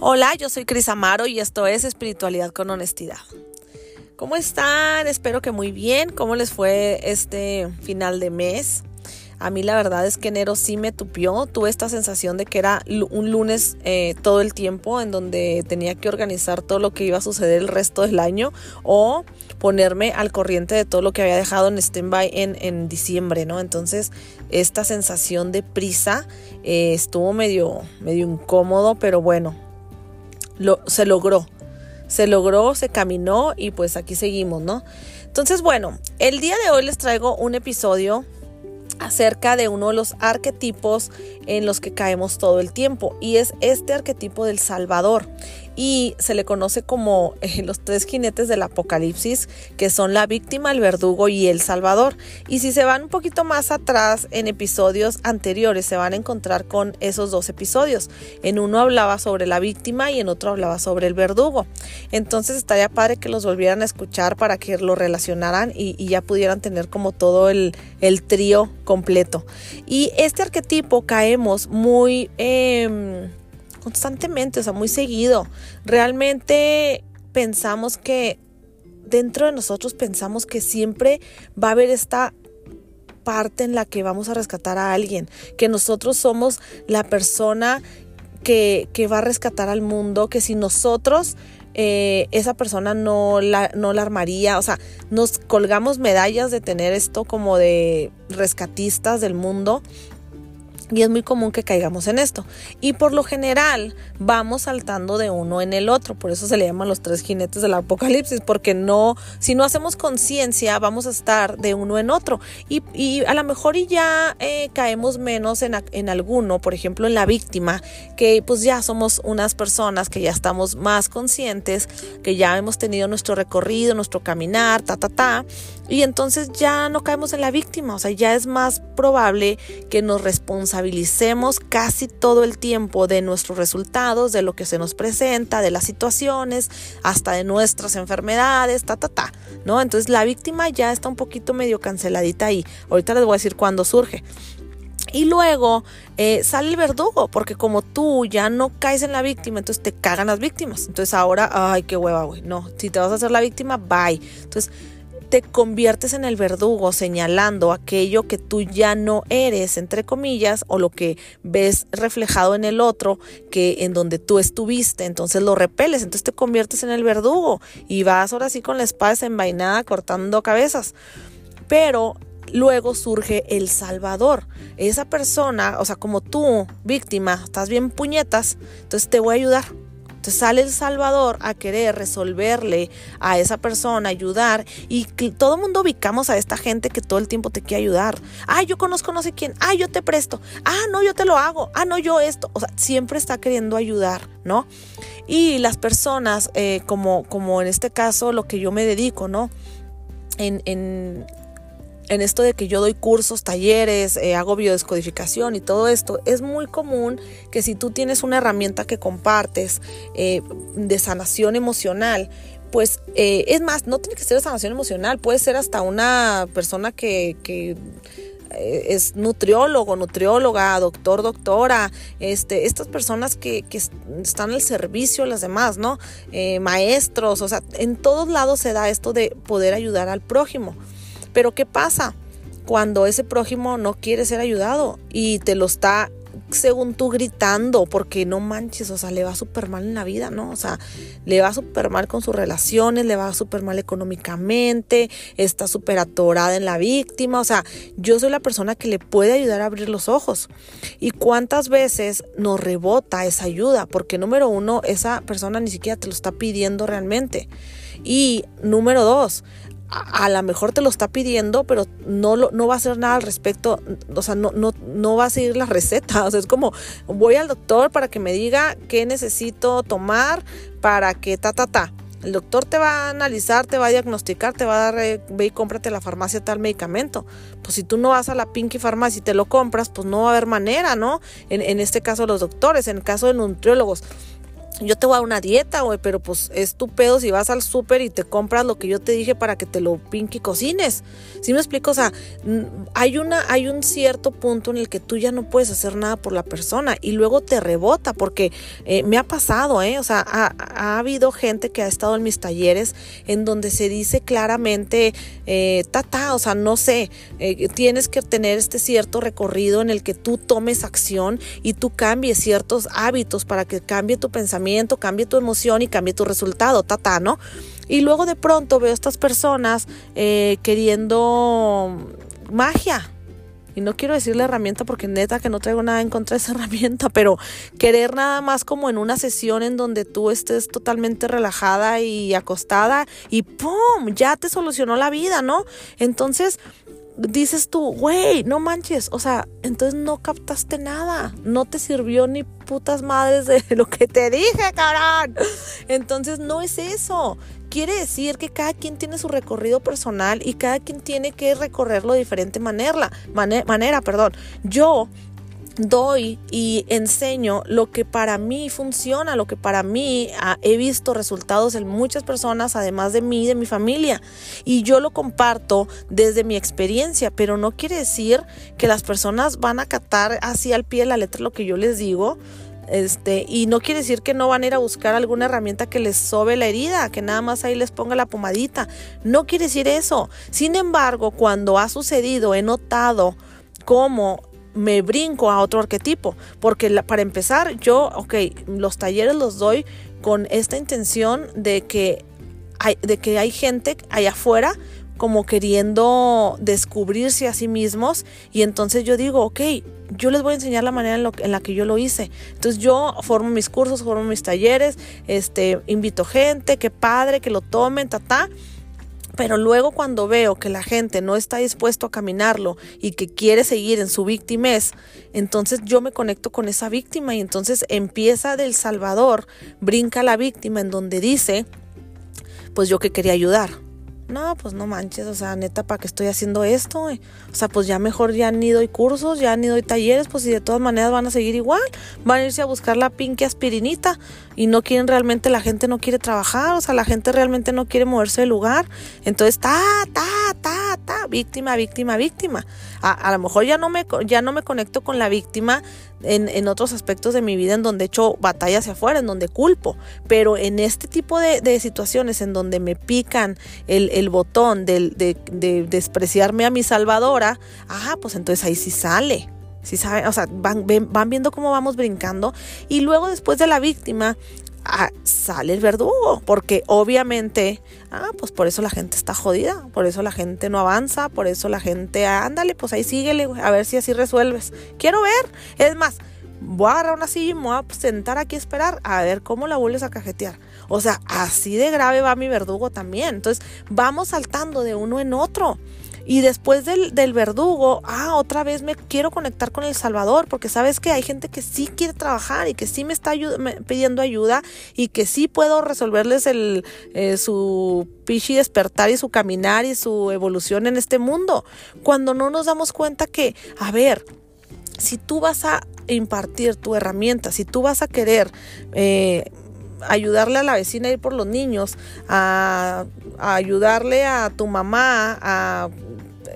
Hola, yo soy Cris Amaro y esto es Espiritualidad con Honestidad. ¿Cómo están? Espero que muy bien. ¿Cómo les fue este final de mes? A mí la verdad es que enero sí me tupió. Tuve esta sensación de que era un lunes eh, todo el tiempo en donde tenía que organizar todo lo que iba a suceder el resto del año o ponerme al corriente de todo lo que había dejado en stand-by en, en diciembre, ¿no? Entonces esta sensación de prisa eh, estuvo medio, medio incómodo, pero bueno, se logró. Se logró, se caminó y pues aquí seguimos, ¿no? Entonces, bueno, el día de hoy les traigo un episodio acerca de uno de los arquetipos en los que caemos todo el tiempo y es este arquetipo del Salvador y se le conoce como eh, los tres jinetes del apocalipsis que son la víctima, el verdugo y el salvador. Y si se van un poquito más atrás en episodios anteriores se van a encontrar con esos dos episodios. En uno hablaba sobre la víctima y en otro hablaba sobre el verdugo. Entonces estaría padre que los volvieran a escuchar para que lo relacionaran y, ya pudieran tener como todo el, el trío completo. Y este arquetipo caemos muy eh, constantemente, o sea, muy seguido. Realmente pensamos que dentro de nosotros pensamos que siempre va a haber esta parte en la que vamos a rescatar a alguien, que nosotros somos la persona que, va a rescatar al mundo, que si nosotros eh, esa persona no la, no la armaría, o sea, nos colgamos medallas de tener esto como de rescatistas del mundo y es muy común que caigamos en esto. Y por lo general vamos saltando de uno en el otro. Por eso se le llaman los tres jinetes del apocalipsis. Porque no, si no hacemos conciencia, vamos a estar de uno en otro. Y, y a lo mejor y ya eh, caemos menos en, en alguno. Por ejemplo, en la víctima. Que pues ya somos unas personas que ya estamos más conscientes. Que ya hemos tenido nuestro recorrido, nuestro caminar, ta, ta, ta. Y entonces ya no caemos en la víctima. O sea, ya es más probable que nos responsabilicemos casi todo el tiempo de nuestros resultados, de lo que se nos presenta, de las situaciones, hasta de nuestras enfermedades, ta, ta, ta, ¿no? Entonces la víctima ya está un poquito medio canceladita ahí. Ahorita les voy a decir cuándo surge. Y luego eh, sale el verdugo, porque como tú ya no caes en la víctima, entonces te cagan las víctimas. Entonces ahora, ay, qué hueva, güey. No, si te vas a hacer la víctima, bye. Entonces te conviertes en el verdugo señalando aquello que tú ya no eres, entre comillas, o lo que ves reflejado en el otro, que en donde tú estuviste, entonces lo repeles, entonces te conviertes en el verdugo y vas ahora sí con la espada desenvainada cortando cabezas. Pero luego surge el salvador. Esa persona, o sea, como tú, víctima, estás bien puñetas, entonces te voy a ayudar sale el Salvador a querer resolverle a esa persona, ayudar, y todo el mundo ubicamos a esta gente que todo el tiempo te quiere ayudar. Ah, yo conozco no sé quién, ah, yo te presto, ah, no, yo te lo hago, ah, no, yo esto. O sea, siempre está queriendo ayudar, ¿no? Y las personas, eh, como, como en este caso, lo que yo me dedico, ¿no? En, en, en esto de que yo doy cursos, talleres, eh, hago biodescodificación y todo esto, es muy común que si tú tienes una herramienta que compartes eh, de sanación emocional, pues eh, es más, no tiene que ser sanación emocional, puede ser hasta una persona que, que es nutriólogo, nutrióloga, doctor, doctora, este, estas personas que, que están al servicio de las demás, ¿no? maestros, o sea, en todos lados se da esto de poder ayudar al prójimo. Pero ¿qué pasa? Cuando ese prójimo no quiere ser ayudado y te lo está según tú gritando, porque no manches, o sea, le va súper mal en la vida, ¿no? O sea, le va súper mal con sus relaciones, le va súper mal económicamente, está súper atorada en la víctima, o sea, yo soy la persona que le puede ayudar a abrir los ojos. ¿Y cuántas veces nos rebota esa ayuda? Porque número uno, esa persona ni siquiera te lo está pidiendo realmente. Y número dos, a, lo mejor te lo está pidiendo, pero no, no va a hacer nada al respecto, o sea, no, no, no va a seguir la receta, o sea, es como voy al doctor para que me diga qué necesito tomar para que ta, ta, ta. El doctor te va a analizar, te va a diagnosticar, te va a dar, eh, ve y cómprate la farmacia tal medicamento. Pues si tú no vas a la Pinky Farmacia y te lo compras, pues no va a haber manera, ¿no? En, en este caso los doctores, en el caso de nutriólogos yo te voy a una dieta, güey, pero pues es tu pedo si vas al súper y te compras lo que yo te dije para que te lo pinque y cocines. ¿Sí me explico? O sea, hay, una, hay un cierto punto en el que tú ya no puedes hacer nada por la persona y luego te rebota porque eh, me ha pasado, ¿eh? O sea, ha, habido gente que ha estado en mis talleres en donde se dice claramente, eh, tata, o sea, no sé, eh, tienes que tener este cierto recorrido en el que tú tomes acción y tú cambies ciertos hábitos para que cambie tu pensamiento cambie tu emoción y cambie tu resultado, tata, ¿no? Y luego de pronto veo estas personas eh, queriendo magia. Y no quiero decir la herramienta porque neta que no traigo nada en contra de esa herramienta, pero querer nada más como en una sesión en donde tú estés totalmente relajada y acostada y ¡pum! Ya te solucionó la vida, ¿no? Entonces, dices tú, güey, no manches, o sea, entonces no captaste nada, no te sirvió ni putas madres de lo que te dije, cabrón. Entonces no es eso. Quiere decir que cada quien tiene su recorrido personal y cada quien tiene que recorrerlo de diferente manera, manera, perdón. Yo doy y enseño lo que para mí funciona, lo que para mí ah, he visto resultados en muchas personas, además de mí de mi familia. Y yo lo comparto desde mi experiencia, pero no quiere decir que las personas van a catar así al pie de la letra lo que yo les digo. Este, y no quiere decir que no van a ir a buscar alguna herramienta que les sobe la herida, que nada más ahí les ponga la pomadita. No quiere decir eso. Sin embargo, cuando ha sucedido, he notado cómo me brinco a otro arquetipo. Porque para empezar, yo, ok, los talleres los doy con esta intención de que hay, de que hay gente allá afuera como queriendo descubrirse a sí mismos y entonces yo digo, ok, yo les voy a enseñar la manera en, en, la que yo lo hice. Entonces yo formo mis cursos, formo mis talleres, este, invito gente, que padre, que lo tomen, ta, ta. Pero luego cuando veo que la gente no está dispuesto a caminarlo y que quiere seguir en su víctimas, entonces yo me conecto con esa víctima y entonces empieza del Salvador, brinca la víctima en donde dice, pues yo que quería ayudar no, pues no manches, o sea, neta, ¿para qué estoy haciendo esto? O sea, pues ya mejor ya ni doy cursos, ya ni doy talleres, pues si de todas maneras van a seguir igual, van a irse a buscar la pinque aspirinita y no quieren realmente, la gente no quiere trabajar, o sea, la gente realmente no quiere moverse del lugar. Entonces, ta, ta, ta, ta, víctima, víctima, víctima. A, a lo mejor ya no, me, ya no me conecto con la víctima en, en, otros aspectos de mi vida en donde he hecho batalla hacia afuera, en donde culpo, pero en este tipo de, de situaciones en donde me pican el, el botón de, de, de, despreciarme a mi salvadora, ah, pues entonces ahí sí sale. Sí saben, o sea, van, van viendo cómo vamos brincando y luego después de la víctima ah, sale el verdugo, porque obviamente, ah, pues por eso la gente está jodida, por eso la gente no avanza, por eso la gente, ándale, pues ahí síguele, a ver si así resuelves. Quiero ver, es más, voy a agarrar una silla voy a sentar aquí a esperar a ver cómo la vuelves a cajetear. O sea, así de grave va mi verdugo también. Entonces, vamos saltando de uno en otro. Y después del, del, verdugo, ah, otra vez me quiero conectar con el Salvador, porque sabes que hay gente que sí quiere trabajar y que sí me está pidiendo ayuda y que sí puedo resolverles el, eh, su pichi despertar y su caminar y su evolución en este mundo. Cuando no nos damos cuenta que, a ver, si tú vas a impartir tu herramienta, si tú vas a querer eh, ayudarle a la vecina a ir por los niños, a, ayudarle a tu mamá a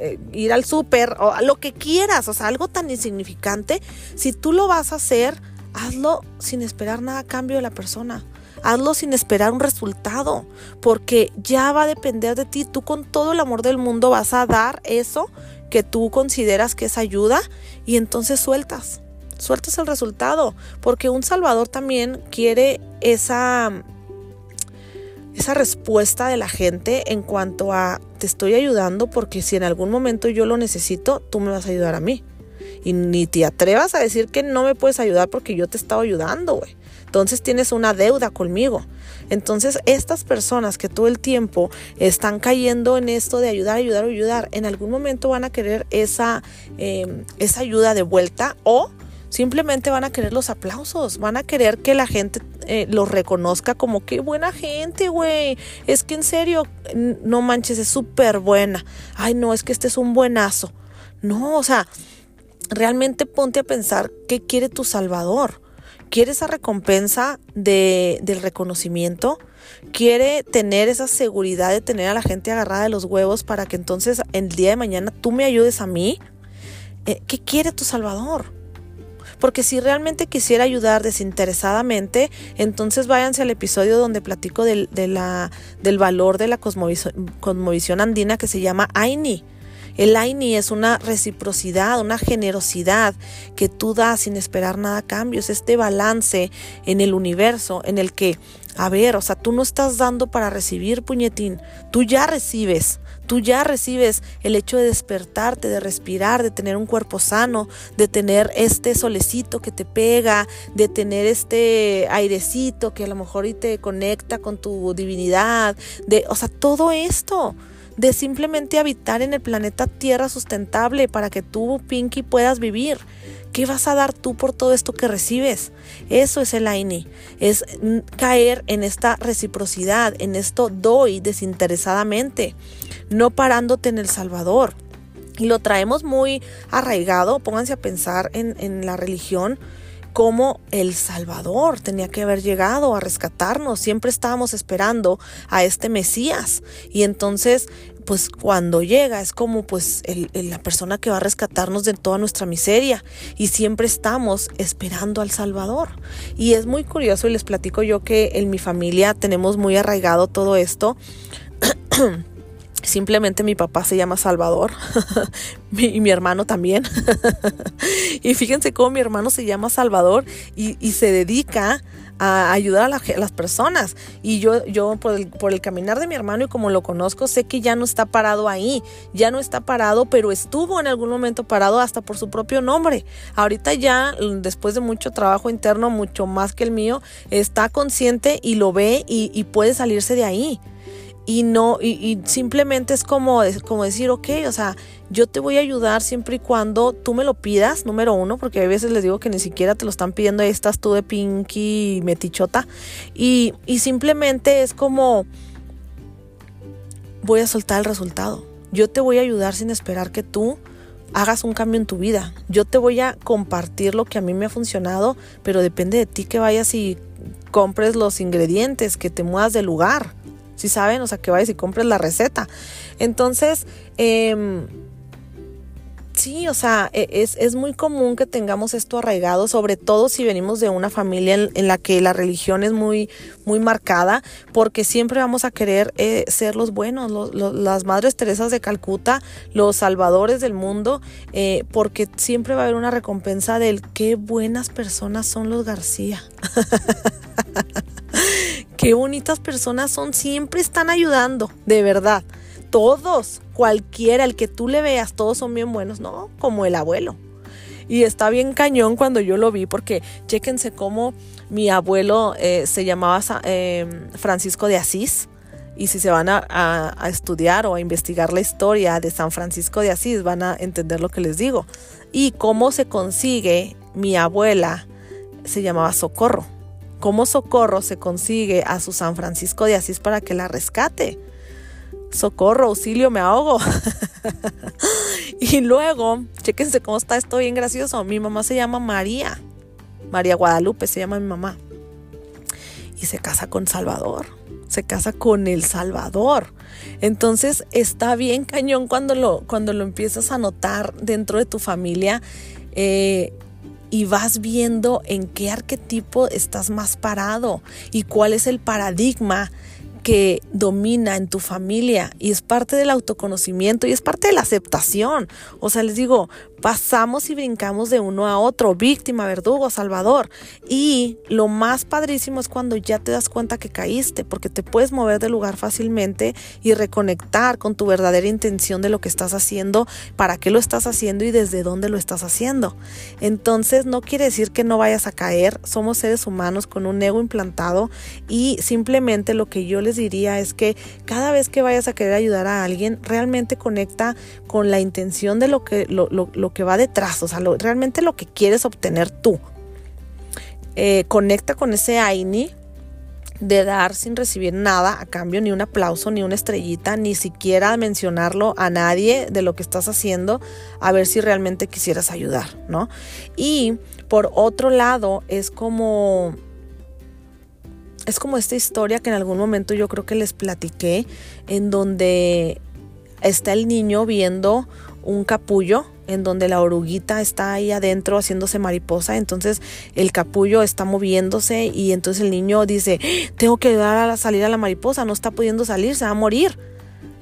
eh, ir al súper o a lo que quieras, o sea, algo tan insignificante, si tú lo vas a hacer, hazlo sin esperar nada a cambio de la persona. Hazlo sin esperar un resultado, porque ya va a depender de ti. Tú con todo el amor del mundo vas a dar eso que tú consideras que es ayuda y entonces sueltas sueltas el resultado, porque un salvador también quiere esa esa respuesta de la gente en cuanto a te estoy ayudando porque si en algún momento yo lo necesito, tú me vas a ayudar a mí. Y ni te atrevas a decir que no me puedes ayudar porque yo te he estado ayudando, güey. Entonces tienes una deuda conmigo. Entonces estas personas que todo el tiempo están cayendo en esto de ayudar, ayudar, ayudar, en algún momento van a querer esa, eh, esa ayuda de vuelta o Simplemente van a querer los aplausos, van a querer que la gente eh, los reconozca como qué buena gente, güey. Es que en serio, no manches, es súper buena. Ay, no, es que este es un buenazo. No, o sea, realmente ponte a pensar qué quiere tu Salvador. quiere esa recompensa de, del reconocimiento, quiere tener esa seguridad de tener a la gente agarrada de los huevos para que entonces el día de mañana tú me ayudes a mí. Eh, ¿Qué quiere tu Salvador? Porque si realmente quisiera ayudar desinteresadamente, entonces váyanse al episodio donde platico del, de la, del valor de la cosmovisión, andina que se llama Aini. El Aini es una reciprocidad, una generosidad que tú das sin esperar nada a cambio. Es este balance en el universo en el que, a ver, o sea, tú no estás dando para recibir, puñetín, tú ya recibes. Tú ya recibes el hecho de despertarte, de respirar, de tener un cuerpo sano, de tener este solecito que te pega, de tener este airecito que a lo mejor y te conecta con tu divinidad, de, o sea, todo esto de simplemente habitar en el planeta Tierra sustentable para que tú, Pinky, puedas vivir. ¿Qué vas a dar tú por todo esto que recibes? Eso es el AINI, es caer en esta reciprocidad, en esto doy desinteresadamente, no parándote en el Salvador. Y lo traemos muy arraigado, pónganse a pensar en, en la religión, como el Salvador tenía que haber llegado a rescatarnos. Siempre estábamos esperando a este Mesías. Y entonces, pues cuando llega es como pues la persona que va a rescatarnos de toda nuestra miseria. Y siempre estamos esperando al Salvador. Y es muy curioso y les platico yo que en mi familia tenemos muy arraigado todo esto. Simplemente mi papá se llama Salvador y mi hermano también. y fíjense cómo mi hermano se llama Salvador y, se dedica a ayudar a, las personas. Y yo, yo por, el, por el caminar de mi hermano y como lo conozco, sé que ya no está parado ahí, ya no está parado, pero estuvo en algún momento parado hasta por su propio nombre. Ahorita ya, después de mucho trabajo interno, mucho más que el mío, está consciente y lo ve y, y puede salirse de ahí y no, y, simplemente es como, como decir, ok, o sea, yo te voy a ayudar siempre y cuando tú me lo pidas, número uno, porque a veces les digo que ni siquiera te lo están pidiendo, estás tú de pinky metichota, y, y simplemente es como, voy a soltar el resultado, yo te voy a ayudar sin esperar que tú hagas un cambio en tu vida, yo te voy a compartir lo que a mí me ha funcionado, pero depende de ti que vayas y compres los ingredientes, que te muevas de lugar. Si saben, o sea, que vayas y compres la receta. Entonces, em, sí, o sea, e, es, muy común que tengamos esto arraigado, sobre todo si venimos de una familia en, la que la religión es muy, muy marcada, porque siempre vamos a querer eh, ser los buenos, las madres Teresas de Calcuta, los salvadores del mundo, eh, porque siempre va a haber una recompensa del qué buenas personas son los García. qué bonitas personas son, siempre están ayudando, de verdad. Todos, cualquiera, el que tú le veas, todos son bien buenos, ¿no? Como el abuelo. Y está bien cañón cuando yo lo vi, porque chéquense cómo mi abuelo eh, se llamaba em, Francisco de Asís. Y si se van a, a, estudiar o a investigar la historia de San Francisco de Asís, van a entender lo que les digo. Y cómo se consigue mi abuela, se llamaba Socorro cómo Socorro se consigue a su San Francisco de Asís para que la rescate. Socorro, auxilio, me ahogo. y luego, chéquense cómo está esto bien gracioso. Mi mamá se llama María. María Guadalupe se llama mi mamá. Y se casa con Salvador. Se casa con el Salvador. Entonces está bien cañón cuando lo, cuando lo empiezas a notar dentro de tu familia. Eh, y vas viendo en qué arquetipo estás más parado y cuál es el paradigma que domina en tu familia y es parte del autoconocimiento y es parte de la aceptación. O sea, les digo, pasamos y brincamos de uno a otro, víctima, verdugo, salvador. Y lo más padrísimo es cuando ya te das cuenta que caíste, porque te puedes mover de lugar fácilmente y reconectar con tu verdadera intención de lo que estás haciendo, para qué lo estás haciendo y desde dónde lo estás haciendo. Entonces no quiere decir que no vayas a caer, somos seres humanos con un ego implantado y simplemente lo que yo les diría es que cada vez que vayas a querer ayudar a alguien, realmente conecta con la intención de lo que lo, que va detrás, o sea, realmente lo que quieres obtener tú. Eh, conecta con ese AINI, de dar sin recibir nada a cambio, ni un aplauso, ni una estrellita, ni siquiera mencionarlo a nadie de lo que estás haciendo, a ver si realmente quisieras ayudar, ¿no? Y por otro lado, es como es como esta historia que en algún momento yo creo que les platiqué, en donde está el niño viendo un capullo en donde la oruguita está ahí adentro haciéndose mariposa, entonces el capullo está moviéndose y entonces el niño dice, tengo que ayudar a salir a la mariposa, no está pudiendo salir, se va a morir.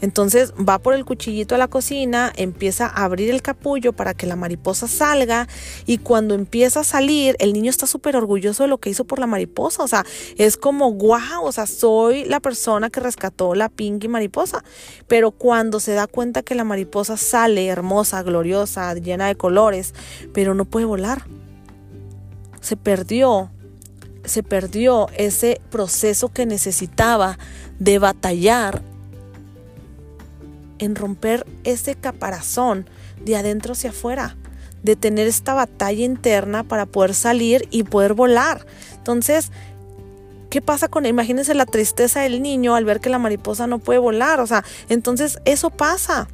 Entonces va por el cuchillito a la cocina, empieza a abrir el capullo para que la mariposa salga y cuando empieza a salir, el niño está súper orgulloso de lo que hizo por la mariposa. O sea, es como, wow, o sea, soy la persona que rescató la pinky mariposa. Pero cuando se da cuenta que la mariposa sale hermosa, gloriosa, llena de colores, pero no puede volar, se perdió se perdió ese proceso que necesitaba de batallar en romper ese caparazón de adentro hacia afuera, de tener esta batalla interna para poder salir y poder volar. Entonces, ¿qué pasa con, imagínense la tristeza del niño al ver que la mariposa no puede volar? O sea, entonces eso pasa.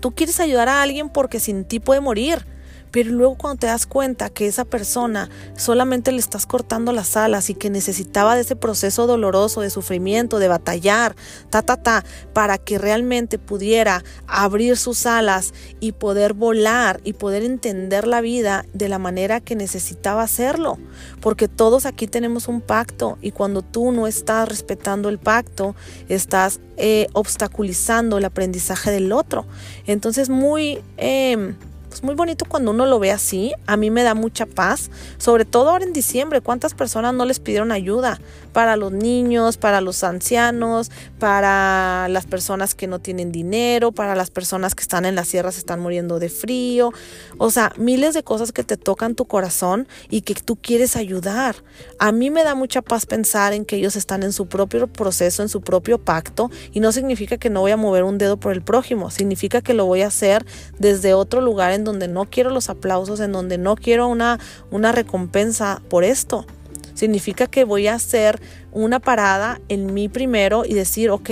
Tú quieres ayudar a alguien porque sin ti puede morir. Pero luego cuando te das cuenta que esa persona solamente le estás cortando las alas y que necesitaba de ese proceso doloroso de sufrimiento, de batallar, ta, ta, ta, para que realmente pudiera abrir sus alas y poder volar y poder entender la vida de la manera que necesitaba hacerlo. Porque todos aquí tenemos un pacto y cuando tú no estás respetando el pacto, estás eh, obstaculizando el aprendizaje del otro. Entonces muy... Eh, pues muy bonito cuando uno lo ve así. A mí me da mucha paz, sobre todo ahora en diciembre. ¿Cuántas personas no les pidieron ayuda? Para los niños, para los ancianos, para las personas que no tienen dinero, para las personas que están en las sierras están muriendo de frío. O sea, miles de cosas que te tocan tu corazón y que tú quieres ayudar. A mí me da mucha paz pensar en que ellos están en su propio proceso, en su propio pacto y no significa que no voy a mover un dedo por el prójimo, significa que lo voy a hacer desde otro lugar en donde no quiero los aplausos, en donde no quiero una, una recompensa por esto. Significa que voy a hacer una parada en mí primero y decir, ok,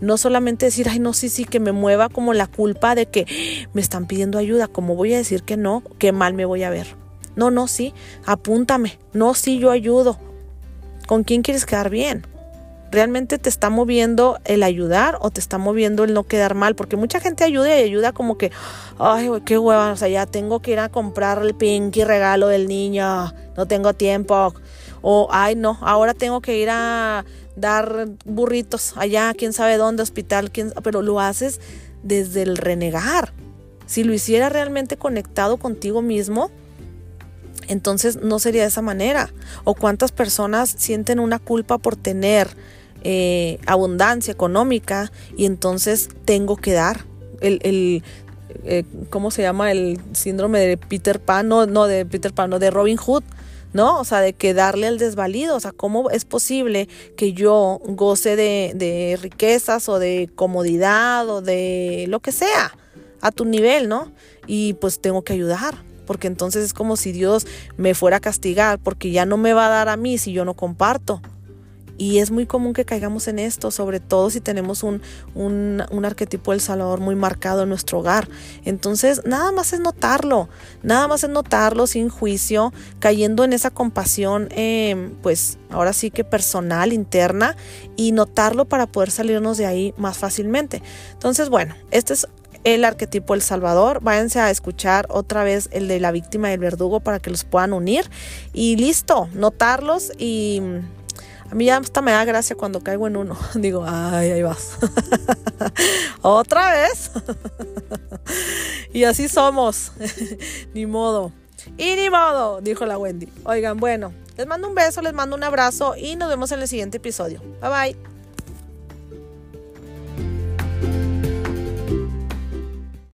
no solamente decir, ay, no, sí, sí, que me mueva como la culpa de que me están pidiendo ayuda, como voy a decir que no, qué mal me voy a ver. No, no, sí, apúntame, no, sí, yo ayudo. ¿Con quién quieres quedar bien? ¿Realmente te está moviendo el ayudar o te está moviendo el no quedar mal? Porque mucha gente ayuda y ayuda como que, ay, qué hueva, o sea, ya tengo que ir a comprar el pinky regalo del niño, no tengo tiempo. O, ay, no, ahora tengo que ir a dar burritos allá, quién sabe dónde, hospital, quién, pero lo haces desde el renegar. Si lo hiciera realmente conectado contigo mismo, entonces no sería de esa manera. O cuántas personas sienten una culpa por tener eh, abundancia económica y entonces tengo que dar. El, el eh, ¿cómo se llama? El síndrome de Peter Pan, no, no de Peter Pan, no de Robin Hood, ¿no? O sea, de que darle el desvalido, o sea, ¿cómo es posible que yo goce de, de riquezas o de comodidad o de lo que sea a tu nivel, ¿no? Y pues tengo que ayudar porque entonces es como si Dios me fuera a castigar, porque ya no me va a dar a mí si yo no comparto. Y es muy común que caigamos en esto, sobre todo si tenemos un, un, arquetipo del Salvador muy marcado en nuestro hogar. Entonces, nada más es notarlo, nada más es notarlo sin juicio, cayendo en esa compasión, eh, pues ahora sí que personal, interna, y notarlo para poder salirnos de ahí más fácilmente. Entonces, bueno, este es el arquetipo del Salvador. Váyanse a escuchar otra vez el de la víctima y el verdugo para que los puedan unir. Y listo, notarlos y a mí ya hasta me da gracia cuando caigo en uno. Digo, ay, ahí vas. Otra vez. y así somos. ni modo. Y ni modo, dijo la Wendy. Oigan, bueno, les mando un beso, les mando un abrazo y nos vemos en el siguiente episodio. Bye bye.